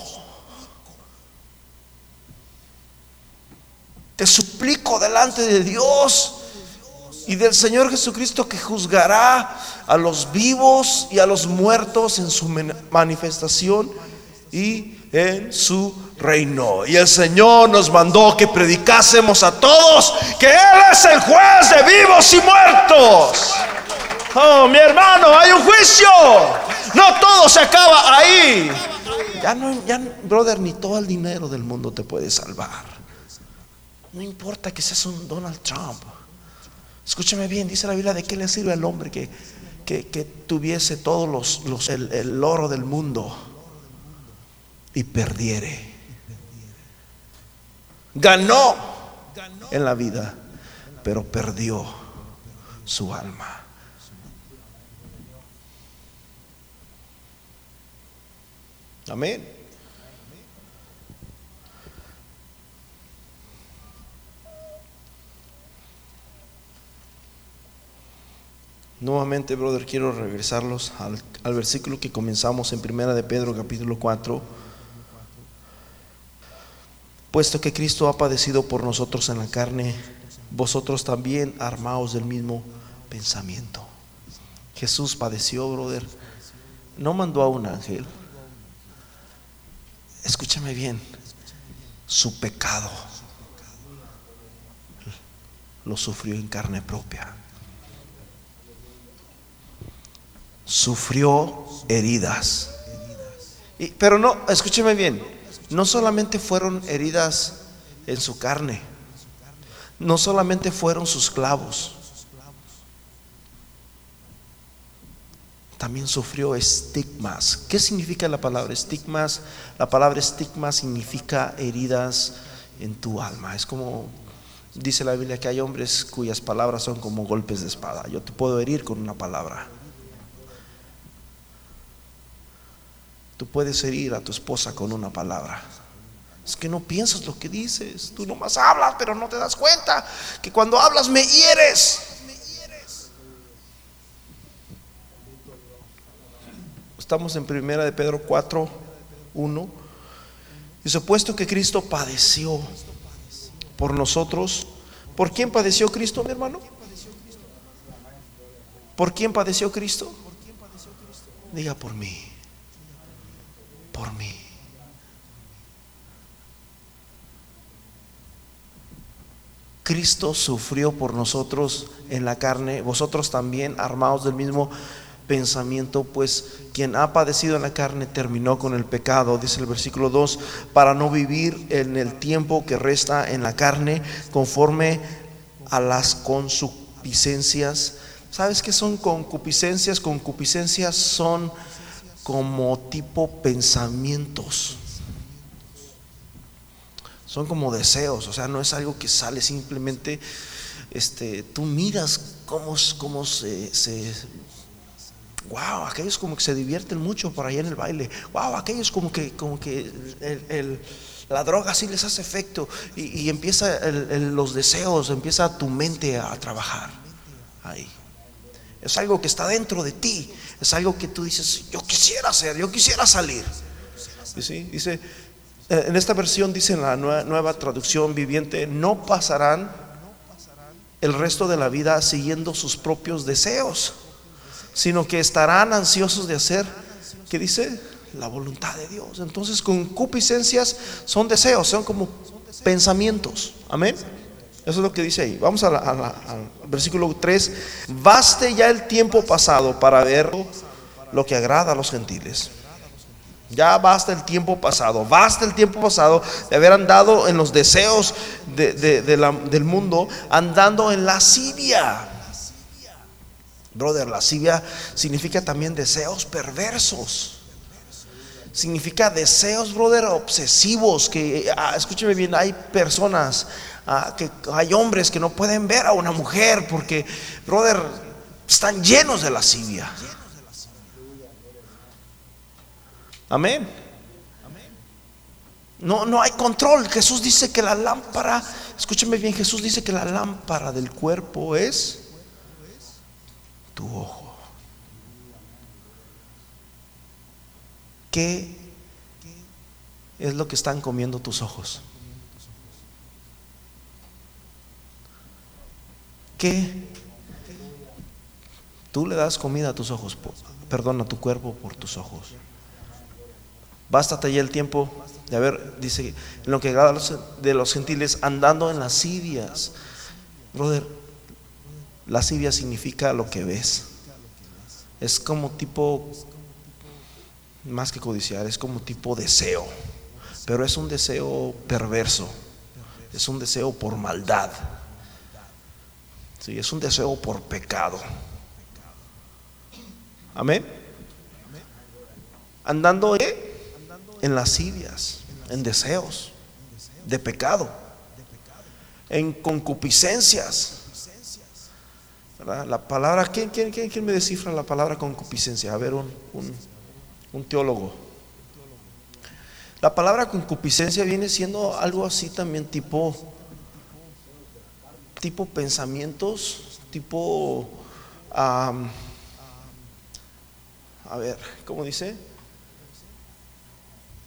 Te suplico delante de Dios y del Señor Jesucristo que juzgará a los vivos y a los muertos en su manifestación y en su reino. Y el Señor nos mandó que predicásemos a todos que Él es el juez de vivos y muertos. Oh, mi hermano, hay un juicio. No todo se acaba ahí. Ya no, ya, brother, ni todo el dinero del mundo te puede salvar. No importa que seas un Donald Trump. Escúchame bien, dice la Biblia, ¿de qué le sirve al hombre que, que, tuviese todos los, el, el oro del mundo y perdiere? Ganó en la vida, pero perdió su alma. Amén. Nuevamente, brother, quiero regresarlos al, al, versículo que comenzamos en Primera de Pedro, capítulo 4. Puesto que Cristo ha padecido por nosotros en la carne, vosotros también armaos del mismo pensamiento. Jesús padeció, brother. No mandó a un ángel. Escúchame bien. Su pecado lo sufrió en carne propia. Sufrió heridas. pero no, escúcheme bien no solamente fueron heridas en su carne, no solamente fueron sus clavos, también sufrió estigmas. ¿Qué significa la palabra estigmas? La palabra estigma significa heridas en tu alma. Es como dice la Biblia que hay hombres cuyas palabras son como golpes de espada. Yo te puedo herir con una palabra. Tú puedes herir a tu esposa con una palabra. Es que no piensas lo que dices. Tú nomás hablas, pero no te das cuenta que cuando hablas me hieres. Estamos en primera de Pedro 4, 1. Dice, puesto que Cristo padeció por nosotros, ¿por quién padeció Cristo, mi hermano? ¿Por quién padeció Cristo? Diga por mí por mí. Cristo sufrió por nosotros en la carne, vosotros también armados del mismo pensamiento, pues quien ha padecido en la carne terminó con el pecado, dice el versículo 2, para no vivir en el tiempo que resta en la carne conforme a las concupiscencias. ¿Sabes qué son concupiscencias? Concupiscencias son como tipo pensamientos. Son como deseos, o sea, no es algo que sale simplemente, este, tú miras cómo, cómo se, wow, aquellos como que se divierten mucho por ahí en el baile, wow, aquellos como que, como que el, La droga sí les hace efecto y, y empieza el- los deseos, empieza tu mente a trabajar ahí. Es algo que está dentro de ti, es algo que tú dices, yo quisiera hacer, yo quisiera salir. Y sí, dice, eh, en esta versión dice en la nueva, nueva traducción viviente, no pasarán el resto de la vida siguiendo sus propios deseos, sino que estarán ansiosos de hacer, ¿qué dice? La voluntad de Dios. Entonces, concupiscencias son deseos, son como pensamientos. Amén. Eso es lo que dice ahí. Vamos a al versículo 3. Baste ya el tiempo pasado para ver lo que agrada a los gentiles. Ya basta el tiempo pasado, basta el tiempo pasado de haber andado en los deseos del mundo, andando en lascivia. Brother, lascivia significa también deseos perversos. Significa deseos, brother, obsesivos. Que, ah, escúcheme bien, hay personas, que hay hombres que no pueden ver a una mujer porque, brother, están llenos de lascivia. Amén. No, no hay control. Jesús dice que la lámpara, escúcheme bien, Jesús dice que la lámpara del cuerpo es tu ojo. ¿Qué es lo que están comiendo tus ojos? Tú le das comida a tus ojos, perdón, a tu cuerpo por tus ojos. Bástate ya el tiempo de haber, dice, lo que de los gentiles, andando en lascivias. Brother, lascivia significa lo que ves. Es como tipo, más que codiciar, es como tipo deseo. Pero es un deseo perverso. Es un deseo por maldad. Sí, es un deseo por pecado. Amén. Andando ¿eh? en lascivias, en deseos de pecado, en concupiscencias. La palabra, ¿quién, quién, quién, quién me descifra la palabra concupiscencia? A ver, un, un, un teólogo. La palabra concupiscencia viene siendo algo así también tipo, tipo pensamientos, tipo, a ver, ¿cómo dice?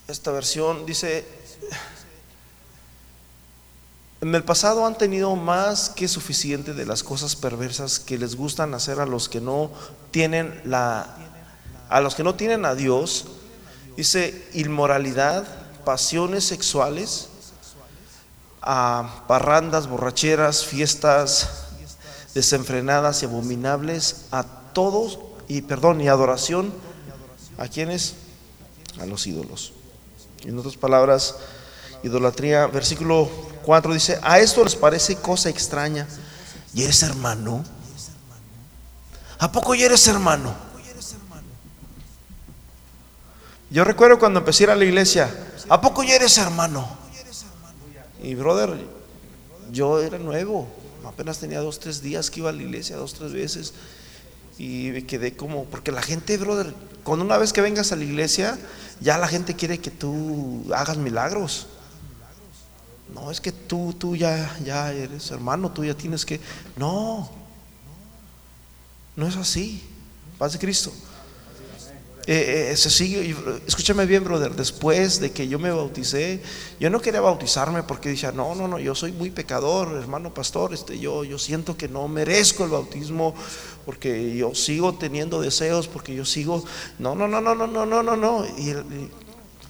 Esta versión dice, en el pasado han tenido más que suficiente de las cosas perversas que les gustan hacer a los que no tienen la a los que no tienen a Dios. Dice inmoralidad, pasiones sexuales, a parrandas, borracheras, fiestas desenfrenadas y abominables a todos y perdón, y adoración a quienes a los ídolos. En otras palabras, idolatría, versículo 4 dice, a esto les parece cosa extraña. ¿Y eres hermano? ¿A poco ya eres hermano? Yo recuerdo cuando empecé a la iglesia, ¿a poco ya eres hermano? Y brother, yo era nuevo, apenas tenía dos, tres días que iba a la iglesia, dos, tres veces. Y me quedé como, porque la gente, brother, cuando una vez que vengas a la iglesia, ya la gente quiere que tú hagas milagros. No, es que tú, tú ya, ya eres hermano, tú ya tienes que. No, no es así. Paz de Cristo. Eh, eh, se sigue, escúchame bien, brother. Después de que yo me bauticé, yo no quería bautizarme porque decía, no, no, no, yo soy muy pecador, hermano pastor. Este, yo, yo siento que no merezco el bautismo porque yo sigo teniendo deseos, porque yo sigo. No, no, no, no, no, no, no, no, no. Y, y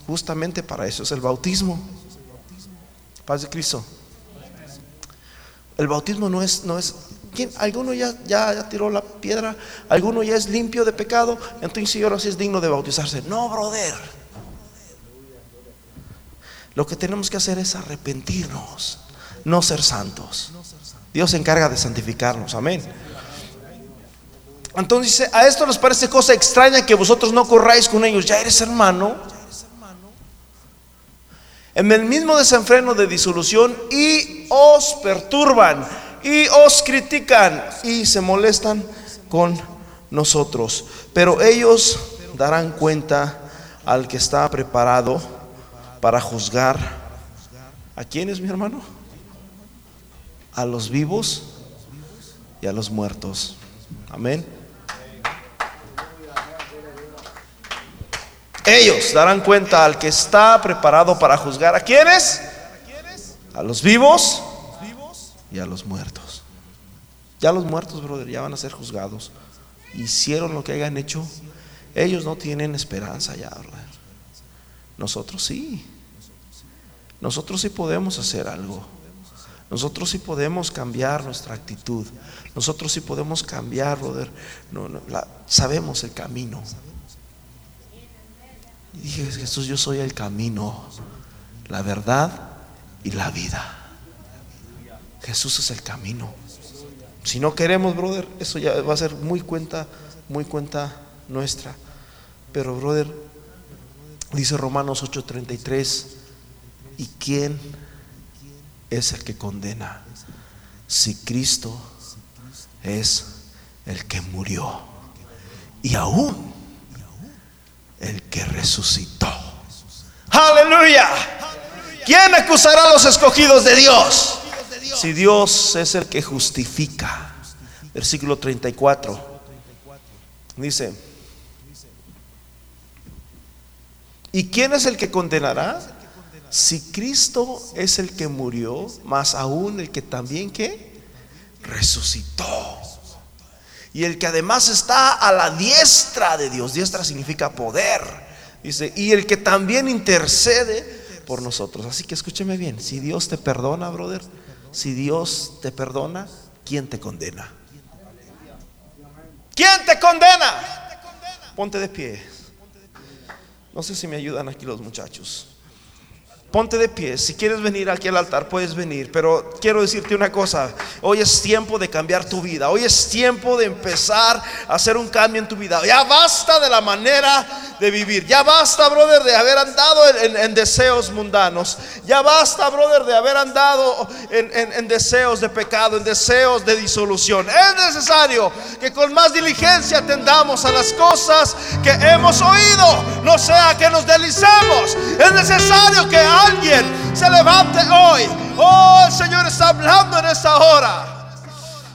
justamente para eso es el bautismo. Paz de Cristo. El bautismo no es, no es. ¿Alguno ya, ya, ya tiró la piedra? ¿Alguno ya es limpio de pecado? Entonces ahora sí es digno de bautizarse. No, brother. Lo que tenemos que hacer es arrepentirnos, no ser santos. Dios se encarga de santificarnos. Amén. Entonces dice, a esto les parece cosa extraña que vosotros no corráis con ellos. Ya eres hermano. En el mismo desenfreno de disolución y os perturban y os critican y se molestan con nosotros. Pero ellos darán cuenta al que está preparado para juzgar ¿A quiénes, mi hermano? A los vivos y a los muertos. Amén. Ellos darán cuenta al que está preparado para juzgar. ¿A quiénes? A los vivos y a los muertos. Ya los muertos, brother, ya van a ser juzgados. Hicieron lo que hayan hecho. Ellos no tienen esperanza ya, brother. Nosotros sí. Nosotros sí podemos hacer algo. Nosotros sí podemos cambiar nuestra actitud. Nosotros sí podemos cambiar, brother. Sabemos el camino. Y dije, Jesús, yo soy el camino, la verdad y la vida. Jesús es el camino. Si no queremos, brother, eso ya va a ser muy cuenta, muy cuenta nuestra. Pero, brother, dice Romanos 8:33, ¿y quién es el que condena? Si Cristo es el que murió y aún el que resucitó. Aleluya. ¿Quién acusará a los escogidos de Dios? Si Dios es el que justifica. Versículo 34. Dice, ¿y quién es el que condenará? Si Cristo es el que murió, más aún el que también que resucitó. Y el que además está a la diestra de Dios. Diestra significa poder. Dice, y el que también intercede por nosotros. Así que escúcheme bien, si Dios te perdona, brother, si Dios te perdona, ¿quién te condena? ¿Quién te condena? Ponte de pie. No sé si me ayudan aquí los muchachos. Ponte de pie, si quieres venir aquí al altar puedes venir, pero quiero decirte una cosa, hoy es tiempo de cambiar tu vida, hoy es tiempo de empezar a hacer un cambio en tu vida. Ya basta de la manera de vivir, ya basta, brother, de haber andado en, deseos mundanos, ya basta, brother, de haber andado en deseos de pecado, en deseos de disolución. Es necesario que con más diligencia atendamos a las cosas que hemos oído, no sea que nos delicemos. Es necesario que alguien se levante hoy. Oh, el Señor está hablando en esta hora.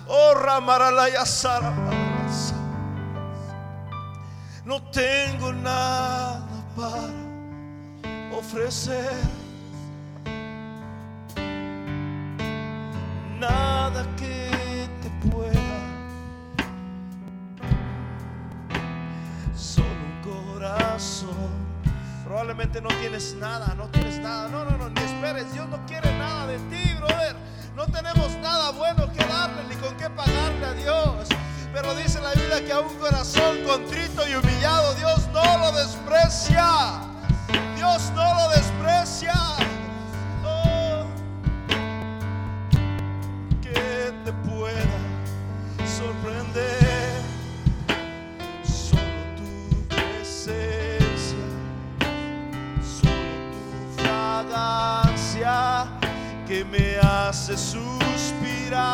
Oh, Ramaralaya No tengo nada para ofrecer. Nada que te pueda. Probablemente no tienes nada, no tienes nada. No, no, no, ni esperes. Dios no quiere nada de ti, brother. No tenemos nada bueno que darle ni con qué pagarle a Dios. Pero dice la Biblia que a un corazón contrito y humillado Dios no lo desprecia. Dios no lo desprecia. Que te pueda sorprender. Que me hace suspirar.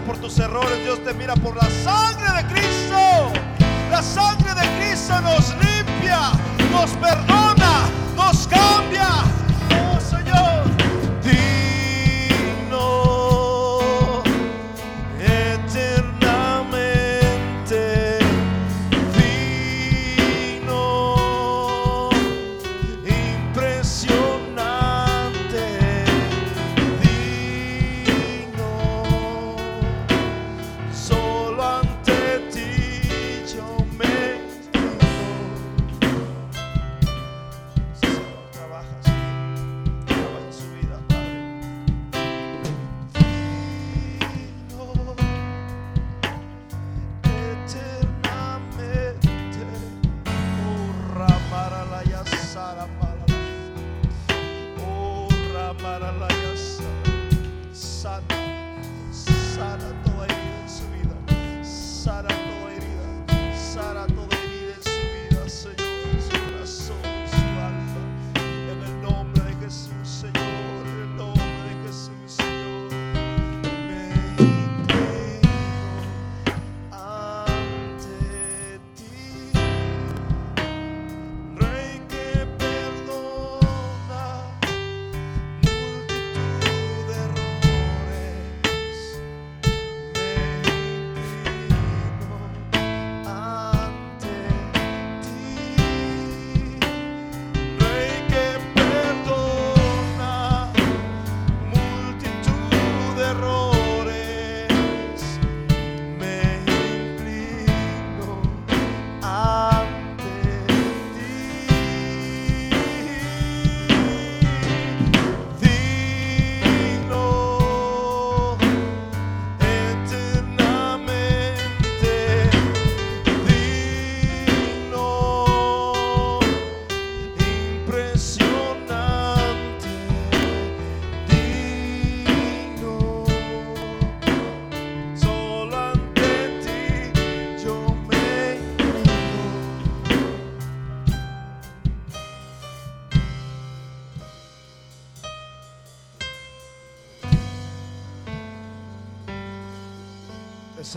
por tus errores, Dios te mira por la sangre de Cristo. La sangre de Cristo nos limpia, nos perdona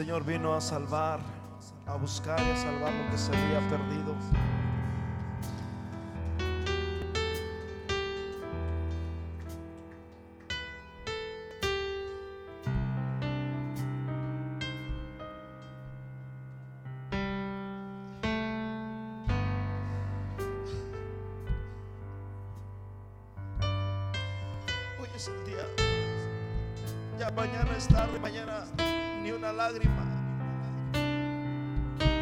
Señor vino a salvar, a buscar y a salvar lo que se había perdido. Hoy es el día. Ya mañana es tarde, mañana ni una lágrima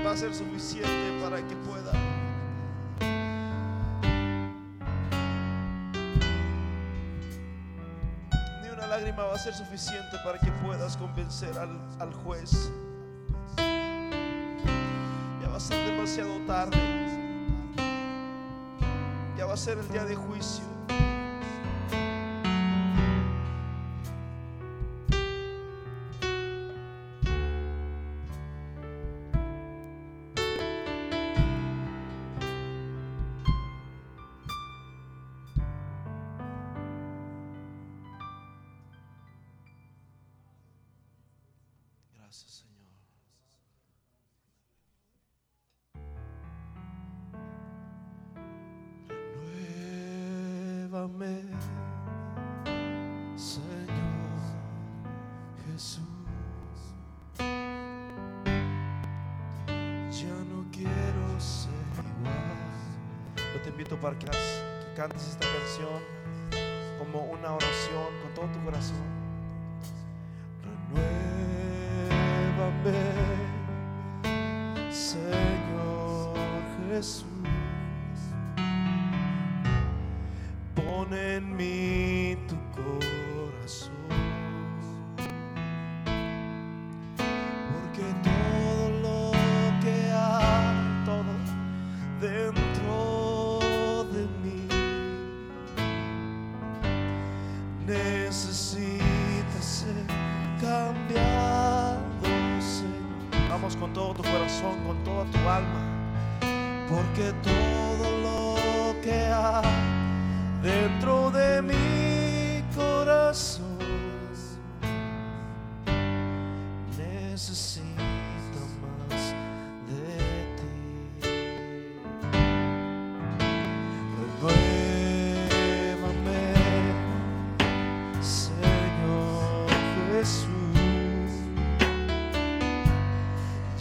va a ser suficiente para que pueda. Ni una lágrima va a ser suficiente para que puedas convencer al, al juez. Ya va a ser demasiado tarde. Ya va a ser el día de juicio.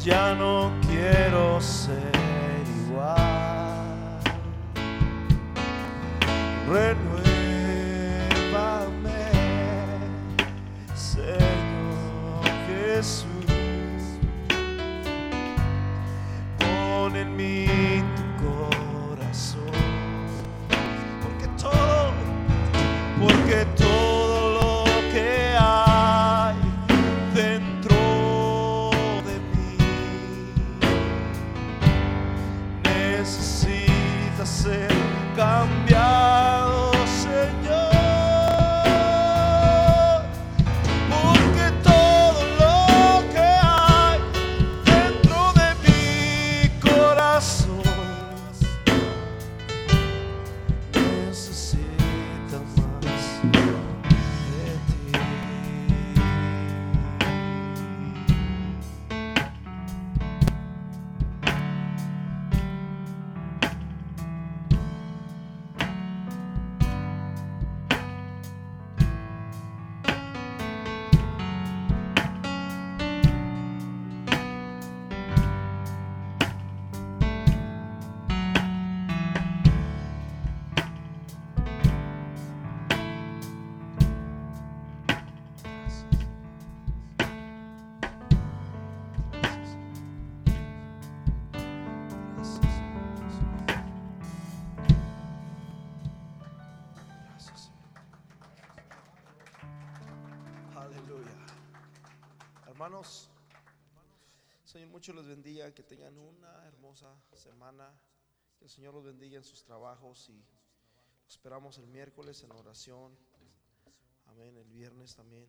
Ya no quiero ser igual. Mucho les bendiga, que tengan una hermosa semana, que el Señor los bendiga en sus trabajos y esperamos el miércoles en oración. Amén, el viernes también.